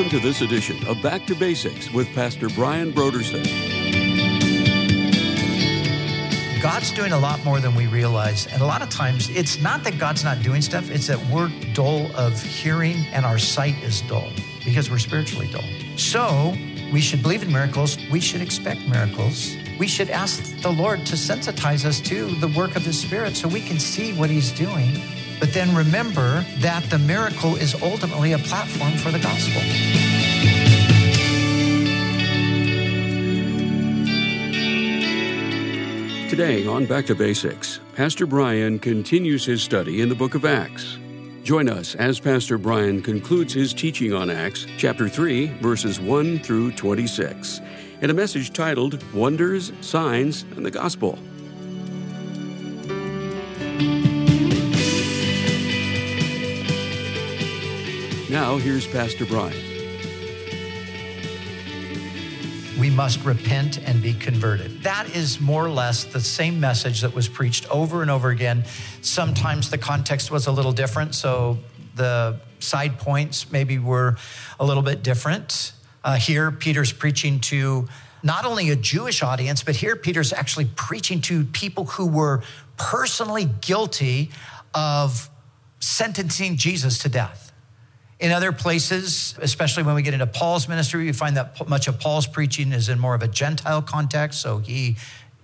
Welcome to this edition of Back to Basics with Pastor Brian Brodersen. God's doing a lot more than we realize. And a lot of times, it's not that God's not doing stuff, it's that we're dull of hearing and our sight is dull because we're spiritually dull. So, we should believe in miracles. We should expect miracles. We should ask the Lord to sensitize us to the work of His Spirit so we can see what He's doing. But then remember that the miracle is ultimately a platform for the gospel. Today on Back to Basics, Pastor Brian continues his study in the book of Acts. Join us as Pastor Brian concludes his teaching on Acts, chapter 3, verses 1 through 26, in a message titled Wonders, Signs, and the Gospel. Now, here's Pastor Brian. we must repent and be converted. That is more or less the same message that was preached over and over again. Sometimes the context was a little different, so the side points maybe were a little bit different. Uh, here, Peter's preaching to not only a Jewish audience, but here Peter's actually preaching to people who were personally guilty of sentencing Jesus to death. In other places, especially when we get into Paul's ministry, we find that much of Paul's preaching is in more of a Gentile context. So he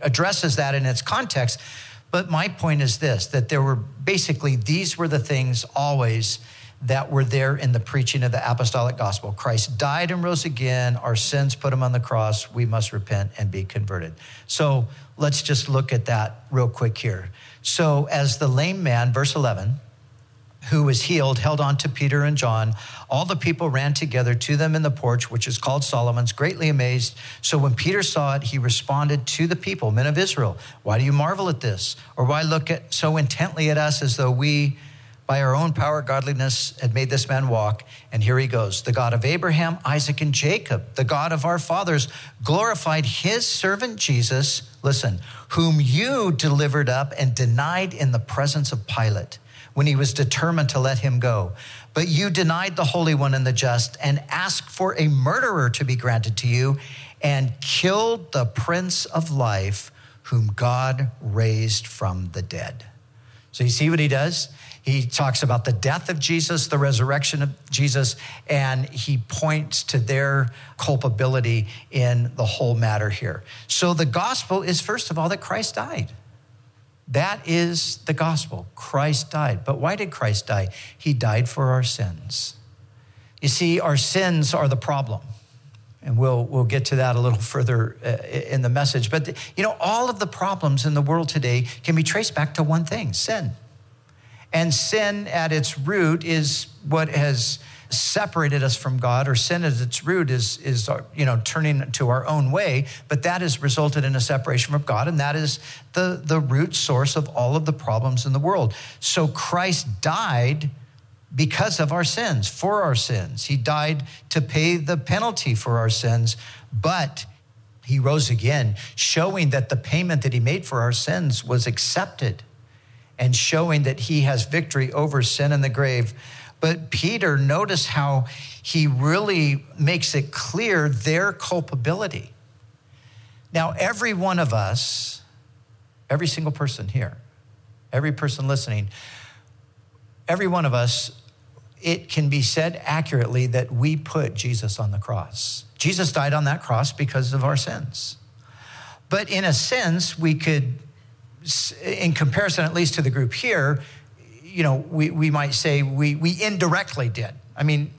addresses that in its context. But my point is this that there were basically, these were the things always that were there in the preaching of the apostolic gospel. Christ died and rose again. Our sins put him on the cross. We must repent and be converted. So let's just look at that real quick here. So, as the lame man, verse 11, who was healed held on to Peter and John. All the people ran together to them in the porch, which is called Solomon's, greatly amazed. So when Peter saw it, he responded to the people, men of Israel, why do you marvel at this? Or why look at so intently at us as though we, by our own power, godliness, had made this man walk? And here he goes the God of Abraham, Isaac, and Jacob, the God of our fathers, glorified his servant Jesus, listen, whom you delivered up and denied in the presence of Pilate when he was determined to let him go. But you denied the Holy One and the just and asked for a murderer to be granted to you and killed the Prince of Life, whom God raised from the dead. So you see what he does? He talks about the death of Jesus, the resurrection of Jesus, and he points to their culpability in the whole matter here. So the gospel is, first of all, that Christ died. That is the gospel. Christ died. But why did Christ die? He died for our sins. You see, our sins are the problem. And we'll, we'll get to that a little further uh, in the message. But, you know, all of the problems in the world today can be traced back to one thing sin. And sin at its root is what has separated us from God, or sin at its root is, is you know, turning to our own way, but that has resulted in a separation from God, and that is the, the root source of all of the problems in the world. So Christ died because of our sins, for our sins. He died to pay the penalty for our sins, but he rose again, showing that the payment that he made for our sins was accepted and showing that he has victory over sin and the grave. But Peter, notice how he really makes it clear their culpability. Now, every one of us, every single person here, every person listening, every one of us, it can be said accurately that we put Jesus on the cross. Jesus died on that cross because of our sins. But in a sense, we could, in comparison at least to the group here, you know, we, we might say we, we indirectly did. I mean,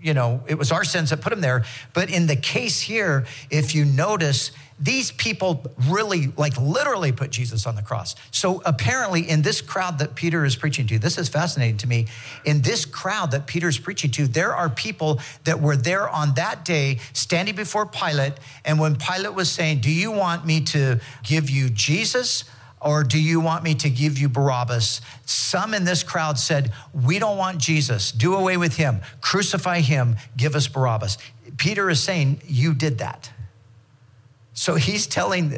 you know, it was our sins that put him there. But in the case here, if you notice, these people really, like literally put Jesus on the cross. So apparently, in this crowd that Peter is preaching to, this is fascinating to me. In this crowd that Peter is preaching to, there are people that were there on that day standing before Pilate. And when Pilate was saying, Do you want me to give you Jesus? Or do you want me to give you Barabbas? Some in this crowd said, We don't want Jesus. Do away with him. Crucify him. Give us Barabbas. Peter is saying, You did that. So he's telling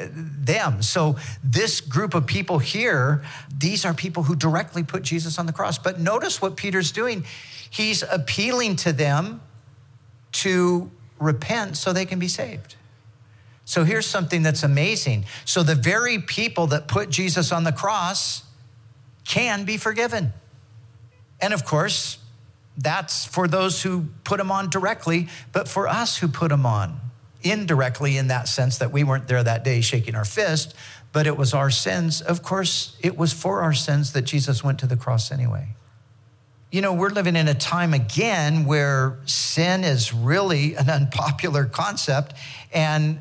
them. So this group of people here, these are people who directly put Jesus on the cross. But notice what Peter's doing. He's appealing to them to repent so they can be saved. So here's something that's amazing. So the very people that put Jesus on the cross can be forgiven. And of course, that's for those who put him on directly, but for us who put him on indirectly in that sense that we weren't there that day shaking our fist, but it was our sins. Of course, it was for our sins that Jesus went to the cross anyway. You know, we're living in a time again where sin is really an unpopular concept. And,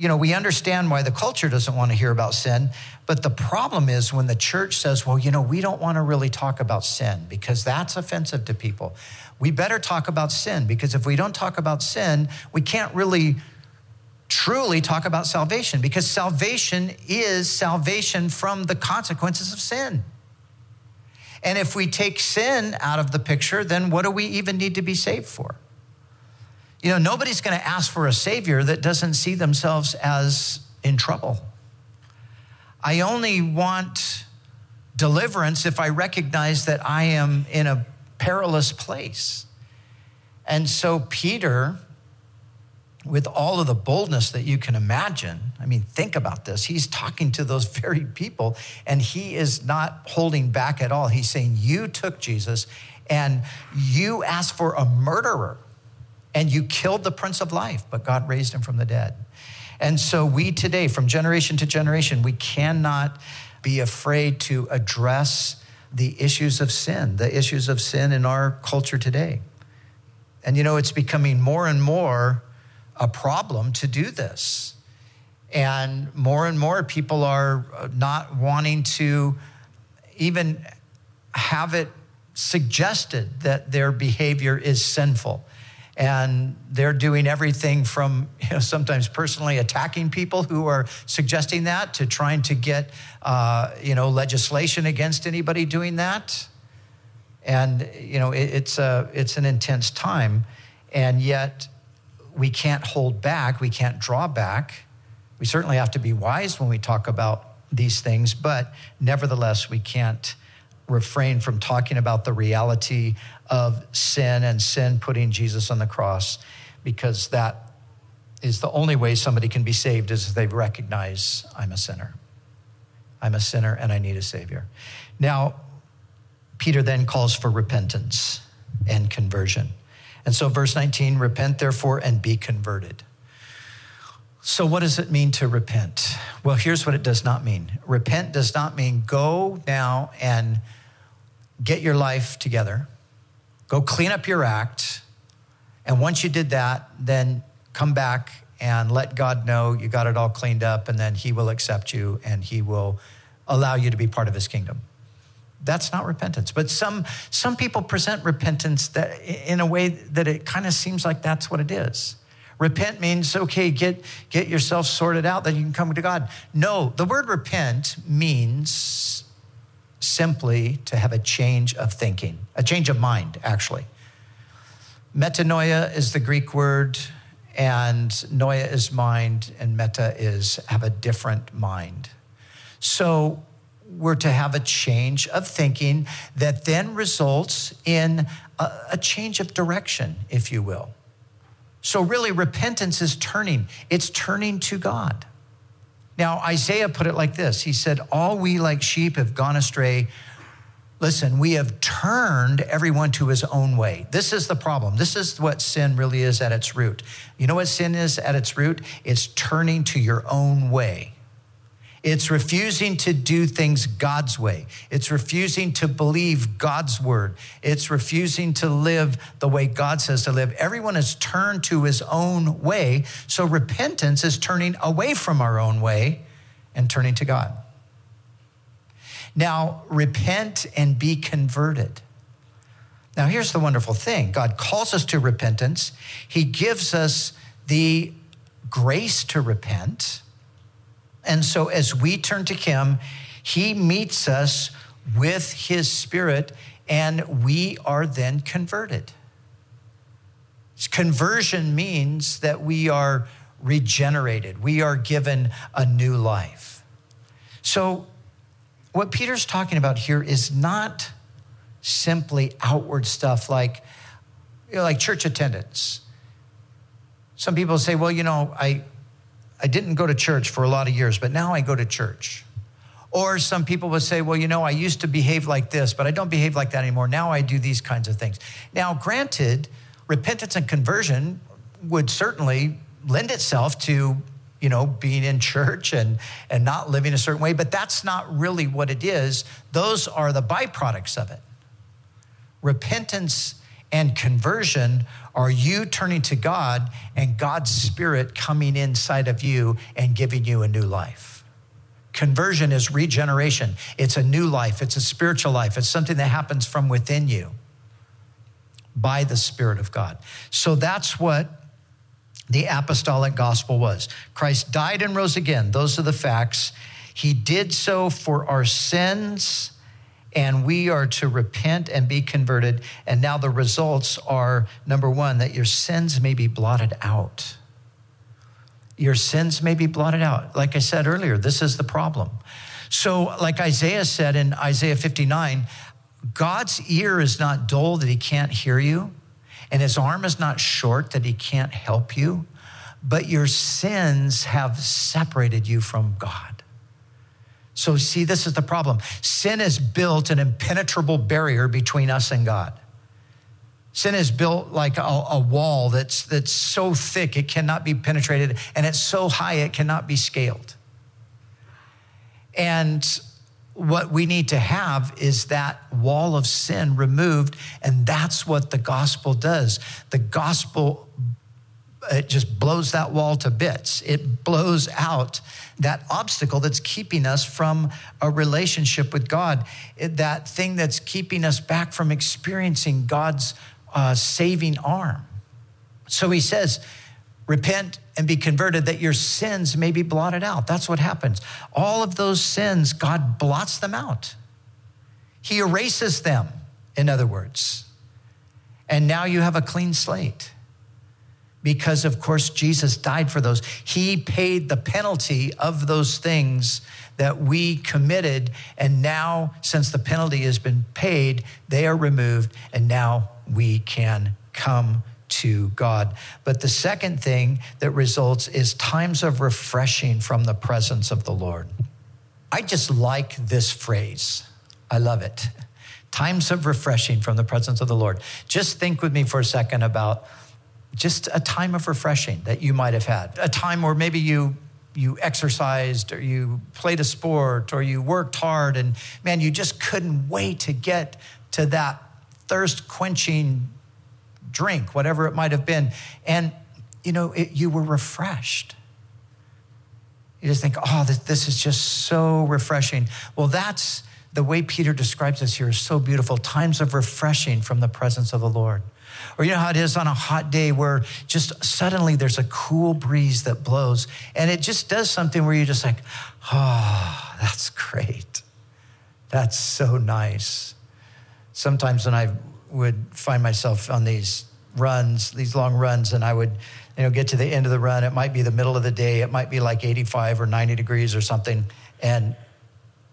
you know, we understand why the culture doesn't want to hear about sin. But the problem is when the church says, well, you know, we don't want to really talk about sin because that's offensive to people. We better talk about sin because if we don't talk about sin, we can't really truly talk about salvation because salvation is salvation from the consequences of sin. And if we take sin out of the picture, then what do we even need to be saved for? You know, nobody's going to ask for a savior that doesn't see themselves as in trouble. I only want deliverance if I recognize that I am in a perilous place. And so Peter with all of the boldness that you can imagine. I mean, think about this. He's talking to those very people, and he is not holding back at all. He's saying, You took Jesus and you asked for a murderer, and you killed the Prince of Life, but God raised him from the dead. And so, we today, from generation to generation, we cannot be afraid to address the issues of sin, the issues of sin in our culture today. And you know, it's becoming more and more a problem to do this. And more and more people are uh, not wanting to even have it suggested that their behavior is sinful. And they're doing everything from you know, sometimes personally attacking people who are suggesting that to trying to get uh, you know, legislation against anybody doing that. And you know, it, it's, a, it's an intense time. And yet, we can't hold back, we can't draw back. We certainly have to be wise when we talk about these things, but nevertheless, we can't refrain from talking about the reality of sin and sin putting Jesus on the cross because that is the only way somebody can be saved is if they recognize I'm a sinner. I'm a sinner and I need a savior. Now, Peter then calls for repentance and conversion. And so, verse 19 repent therefore and be converted. So, what does it mean to repent? Well, here's what it does not mean repent does not mean go now and get your life together, go clean up your act. And once you did that, then come back and let God know you got it all cleaned up, and then He will accept you and He will allow you to be part of His kingdom that's not repentance but some some people present repentance that in a way that it kind of seems like that's what it is repent means okay get get yourself sorted out that you can come to god no the word repent means simply to have a change of thinking a change of mind actually metanoia is the greek word and noia is mind and meta is have a different mind so we're to have a change of thinking that then results in a, a, change of direction, if you will. So, really, repentance is turning, it's turning to God. Now, Isaiah put it like this He said, All we like sheep have gone astray. Listen, we have turned everyone to his own way. This is the problem. This is what sin really is at its root. You know what sin is at its root? It's turning to your own way. It's refusing to do things God's way. It's refusing to believe God's word. It's refusing to live the way God says to live. Everyone has turned to his own way. So repentance is turning away from our own way and turning to God. Now, repent and be converted. Now, here's the wonderful thing God calls us to repentance, He gives us the grace to repent. And so as we turn to Him, He meets us with His Spirit, and we are then converted. Conversion means that we are regenerated, we are given a new life. So, what Peter's talking about here is not simply outward stuff like, you know, like church attendance Some people say, well, you know, I, I didn't go to church for a lot of years, but now I go to church. Or some people would say, well, you know, I used to behave like this, but I don't behave like that anymore. Now I do these kinds of things. Now, granted, repentance and conversion would certainly lend itself to you know being in church and and not living a certain way but that's not really what it is those are the byproducts of it repentance and conversion are you turning to God and God's Spirit coming inside of you and giving you a new life. Conversion is regeneration, it's a new life, it's a spiritual life, it's something that happens from within you by the Spirit of God. So that's what the apostolic gospel was. Christ died and rose again. Those are the facts. He did so for our sins and we are to repent and be converted. And now the results are number one, that your sins may be blotted out. Your sins may be blotted out. Like I said earlier, this is the problem. So, like Isaiah said in Isaiah 59, God's ear is not dull that he can't hear you, and his arm is not short that he can't help you, but your sins have separated you from God. So, see, this is the problem. Sin has built an impenetrable barrier between us and God. Sin has built like a, a, wall that's, that's so thick it cannot be penetrated, and it's so high it cannot be scaled. And what we need to have is that wall of sin removed, and that's what the gospel does. The gospel it just blows that wall to bits. It blows out that obstacle that's keeping us from a relationship with God, that thing that's keeping us back from experiencing God's uh, saving arm. So he says, repent and be converted that your sins may be blotted out. That's what happens. All of those sins, God blots them out. He erases them, in other words. And now you have a clean slate because, of course, Jesus died for those. He paid the penalty of those things that we committed. And now, since the penalty has been paid, they are removed, and now we can come to God. But the second thing that results is times of refreshing from the presence of the Lord. I just like this phrase, I love it. Times of refreshing from the presence of the Lord. Just think with me for a second about just a time of refreshing that you might have had, a time where maybe you you exercised or you played a sport or you worked hard and man you just couldn't wait to get to that thirst quenching drink whatever it might have been. And you know it, you were refreshed. You just think oh this, this is just so refreshing. Well that's the way peter describes this here is so beautiful. Times of refreshing from the presence of the lord or you know how it is on a hot day where just suddenly there's a cool breeze that blows and it just does something where you're just like, oh, that's great. That's so nice. Sometimes when I would find myself on these runs, these long runs, and I would, you know, get to the end of the run. It might be the middle of the day. It might be like 85 or 90 degrees or something. And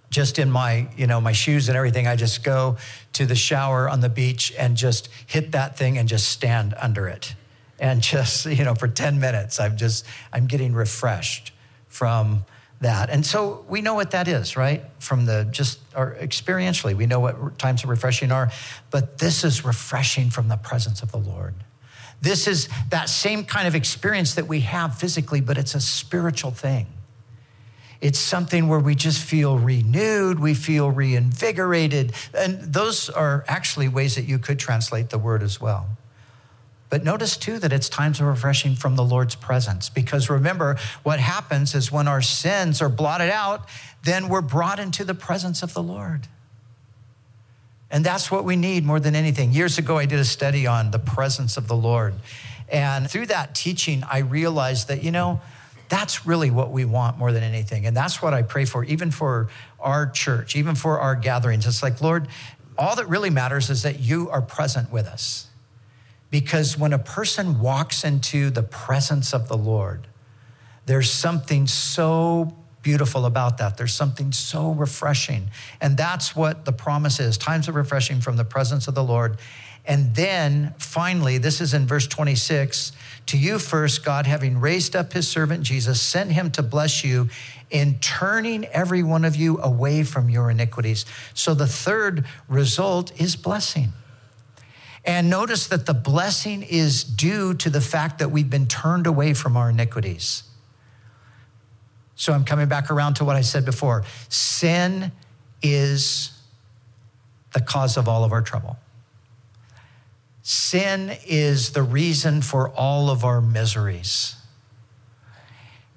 just in my you know my shoes and everything i just go to the shower on the beach and just hit that thing and just stand under it. And just you know for 10 minutes i'm just i'm getting refreshed from that. And so we know what that is right? From the just or experientially we know what times of refreshing are. But this is refreshing from the presence of the lord. This is that same kind of experience that we have physically but it's a spiritual thing it's something where we just feel renewed, we feel reinvigorated. And those are actually ways that you could translate the word as well. But notice too that it's times of refreshing from the Lord's presence. Because remember, what happens is when our sins are blotted out, then we're brought into the presence of the Lord. And that's what we need more than anything. Years ago, I did a study on the presence of the Lord. And through that teaching, I realized that, you know, that's really what we want more than anything. And that's what I pray for, even for our church, even for our gatherings. It's like, Lord, all that really matters is that you are present with us. Because when a person walks into the presence of the Lord, there's something so beautiful about that. There's something so refreshing. And that's what the promise is times of refreshing from the presence of the Lord. And then finally, this is in verse 26 to you first, God, having raised up his servant Jesus, sent him to bless you in turning every one of you away from your iniquities. So the third result is blessing. And notice that the blessing is due to the fact that we've been turned away from our iniquities. So I'm coming back around to what I said before. Sin is the cause of all of our trouble. Sin is the reason for all of our miseries.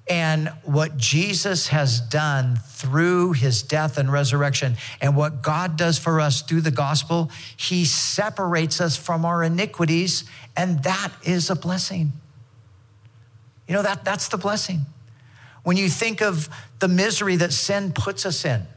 And what Jesus has done through his death and resurrection, and what God does for us through the gospel, he separates us from our iniquities, and that is a blessing. You know, that, that's the blessing. When you think of the misery that sin puts us in,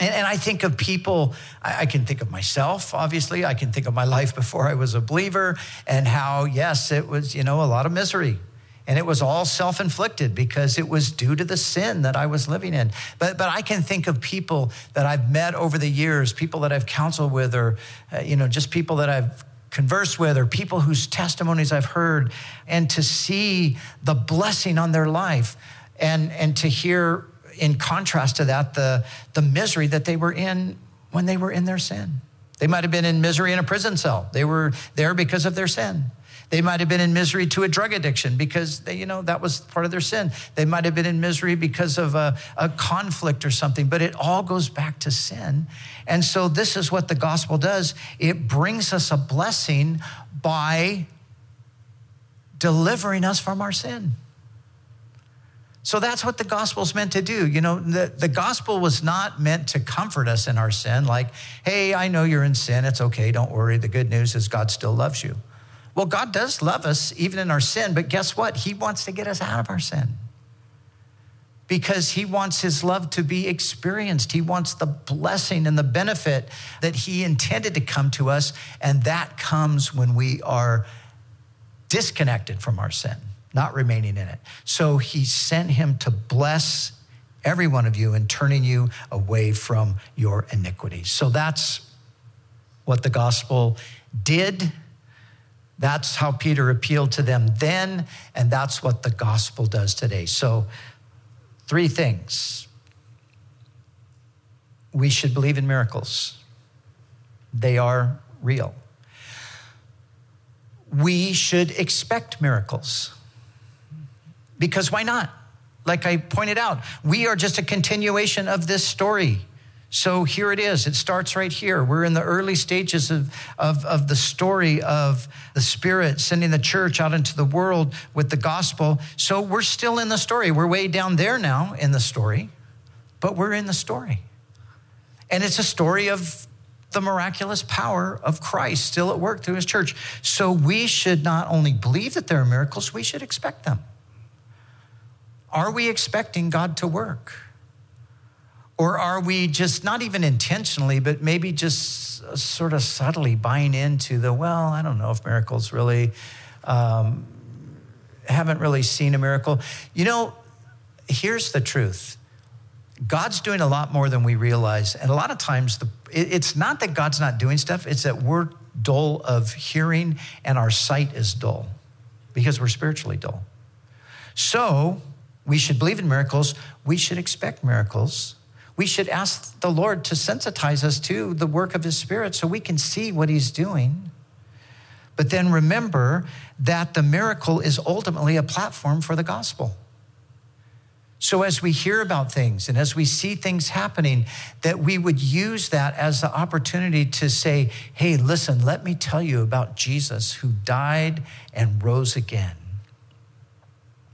and, and, I think of people, I, I, can think of myself, obviously. I can think of my life before I was a believer and how, yes, it was, you know, a lot of misery. And it was all self inflicted because it was due to the sin that I was living in. But, but I can think of people that I've met over the years, people that I've counseled with, or, uh, you know, just people that I've conversed with, or people whose testimonies I've heard, and to see the blessing on their life and, and to hear in contrast to that, the, the misery that they were in when they were in their sin. They might have been in misery in a prison cell. They were there because of their sin. They might have been in misery to a drug addiction because they, you know that was part of their sin. They might have been in misery because of a, a conflict or something, but it all goes back to sin. And so this is what the gospel does. It brings us a blessing by delivering us from our sin. So that's what the gospel is meant to do. You know, the, the gospel was not meant to comfort us in our sin, like, hey, I know you're in sin. It's okay. Don't worry. The good news is God still loves you. Well, God does love us even in our sin, but guess what? He wants to get us out of our sin because he wants his love to be experienced. He wants the blessing and the benefit that he intended to come to us, and that comes when we are disconnected from our sin not remaining in it. So he sent him to bless every one of you and turning you away from your iniquities. So that's what the gospel did. That's how Peter appealed to them then, and that's what the gospel does today. So, three things. We should believe in miracles, they are real. We should expect miracles. Because why not? Like I pointed out, we are just a continuation of this story. So here it is. It starts right here. We're in the early stages of, of, of, the story of the Spirit sending the church out into the world with the gospel. So we're still in the story. We're way down there now in the story, but we're in the story. And it's a story of the miraculous power of Christ still at work through his church. So we should not only believe that there are miracles, we should expect them. Are we expecting God to work? Or are we just not even intentionally, but maybe just sort of subtly buying into the, well, I don't know if miracles really, um, haven't really seen a miracle. You know, here's the truth God's doing a lot more than we realize. And a lot of times, the, it's not that God's not doing stuff, it's that we're dull of hearing and our sight is dull because we're spiritually dull. So, we should believe in miracles. We should expect miracles. We should ask the Lord to sensitize us to the work of His Spirit so we can see what He's doing. But then remember that the miracle is ultimately a platform for the gospel. So, as we hear about things and as we see things happening, that we would use that as the opportunity to say, hey, listen, let me tell you about Jesus who died and rose again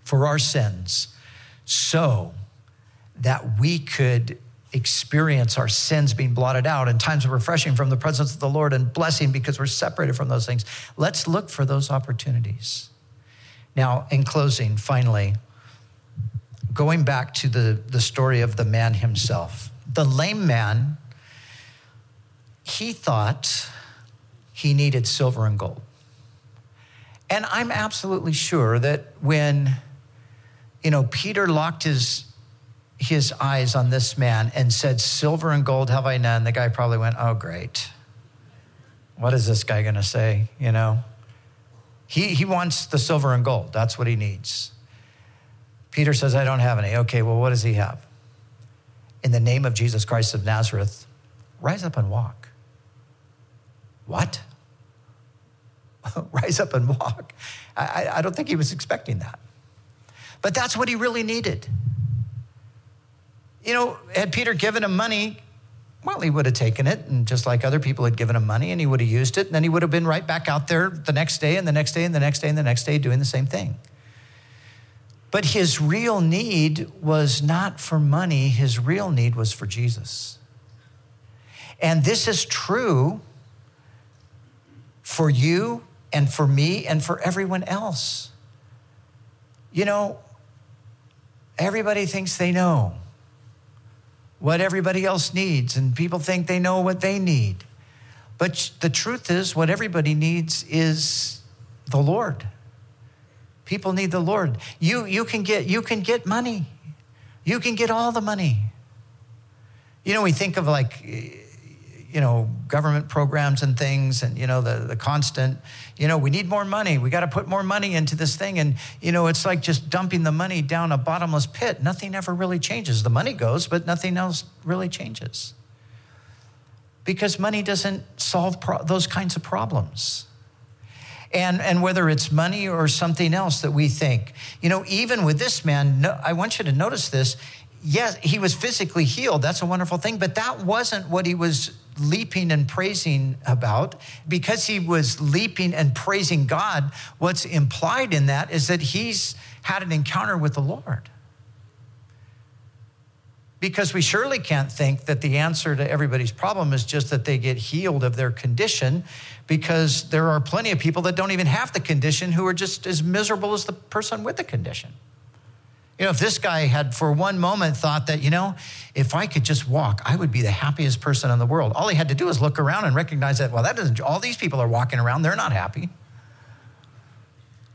for our sins so that we could experience our sins being blotted out and times of refreshing from the presence of the Lord and blessing because we're separated from those things. Let's look for those opportunities. Now, in closing, finally, going back to the, the story of the man himself, the lame man, he thought he needed silver and gold. And I'm absolutely sure that when you know, Peter locked his his eyes on this man and said, Silver and gold have I none. The guy probably went, Oh, great. what is this guy going to say? You know, he, he wants the silver and gold. That's what he needs. Peter says, I don't have any. Okay, well, what does he have? In the name of Jesus Christ of Nazareth, rise up and walk. What? rise up and walk. I, I don't think he was expecting that. But that's what he really needed. You know, had Peter given him money, well, he would have taken it, and just like other people had given him money, and he would have used it, and then he would have been right back out there the next day, and the next day, and the next day, and the next day doing the same thing. But his real need was not for money, his real need was for Jesus. And this is true for you and for me and for everyone else. You know, everybody thinks they know what everybody else needs, and people think they know what they need. But the truth is, what everybody needs is the Lord. People need the Lord. You, you, can get, you can get money, you can get all the money. You know, we think of like, you know, government programs and things, and, you know, the, the constant, you know, we need more money. We got to put more money into this thing. And, you know, it's like just dumping the money down a bottomless pit. Nothing ever really changes. The money goes, but nothing else really changes. Because money doesn't solve pro- those kinds of problems. And, and whether it's money or something else that we think. You know, even with this man, no, I want you to notice this. Yes, he was physically healed. That's a wonderful thing, but that wasn't what he was leaping and praising about. Because he was leaping and praising God, what's implied in that is that he's had an encounter with the Lord. Because we surely can't think that the answer to everybody's problem is just that they get healed of their condition, because there are plenty of people that don't even have the condition who are just as miserable as the person with the condition. You know, if this guy had for one moment thought that, you know, if I could just walk, I would be the happiest person in the world. All he had to do was look around and recognize that, well, that doesn't, all these people are walking around, they're not happy.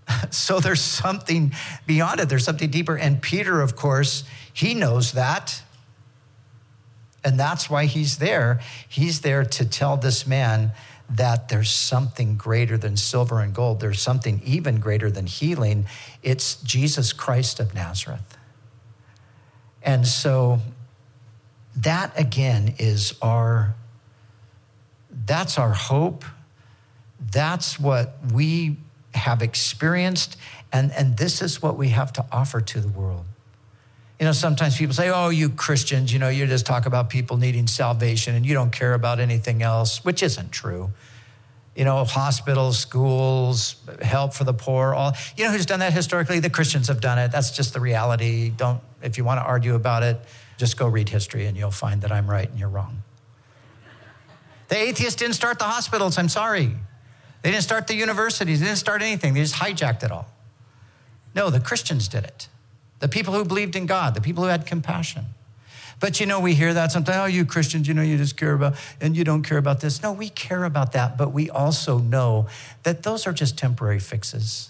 so there's something beyond it, there's something deeper. And Peter, of course, he knows that. And that's why he's there. He's there to tell this man that there's something greater than silver and gold. There's something even greater than healing. It's Jesus Christ of Nazareth. And so that again is our that's our hope. That's what we have experienced and and this is what we have to offer to the world. You know, sometimes people say, "Oh, you Christians, you know, you just talk about people needing salvation and you don't care about anything else," which isn't true you know, hospitals, schools, help for the poor, all. You know who's done that historically? The Christians have done it. That's just the reality. Don't, if you want to argue about it, just go read history and you'll find that I'm right and you're wrong. The atheists didn't start the hospitals, I'm sorry. They didn't start the universities, they didn't start anything, they just hijacked it all. No, the Christians did it. The people who believed in God, the people who had compassion. But you know, we hear that sometimes, oh, you Christians, you know, you just care about, and you don't care about this. No, we care about that, but we also know that those are just temporary fixes.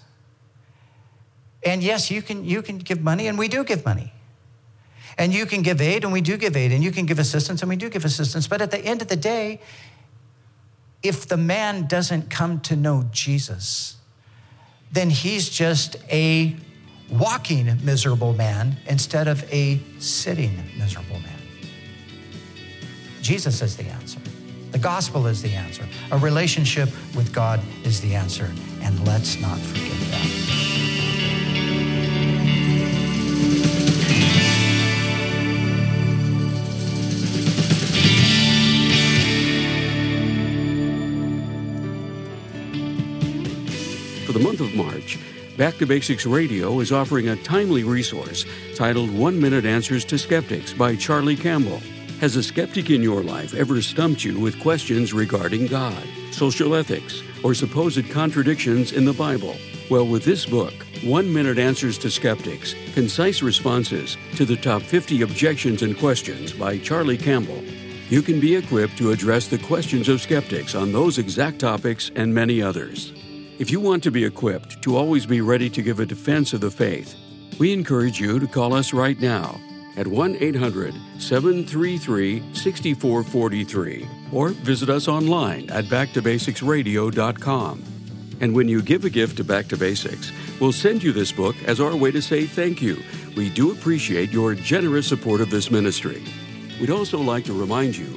And yes, you can, you can give money, and we do give money. And you can give aid, and we do give aid, and you can give assistance, and we do give assistance. But at the end of the day, if the man doesn't come to know Jesus, then he's just a walking miserable man instead of a sitting miserable man. Jesus is the answer. The gospel is the answer. A relationship with God is the answer. And let's not forget that. For the month of March, Back to Basics Radio is offering a timely resource titled One Minute Answers to Skeptics by Charlie Campbell. Has a skeptic in your life ever stumped you with questions regarding God, social ethics, or supposed contradictions in the Bible? Well, with this book, One Minute Answers to Skeptics Concise Responses to the Top 50 Objections and Questions by Charlie Campbell, you can be equipped to address the questions of skeptics on those exact topics and many others. If you want to be equipped to always be ready to give a defense of the faith, we encourage you to call us right now at 1 800 733 6443 or visit us online at backtobasicsradio.com. And when you give a gift to Back to Basics, we'll send you this book as our way to say thank you. We do appreciate your generous support of this ministry. We'd also like to remind you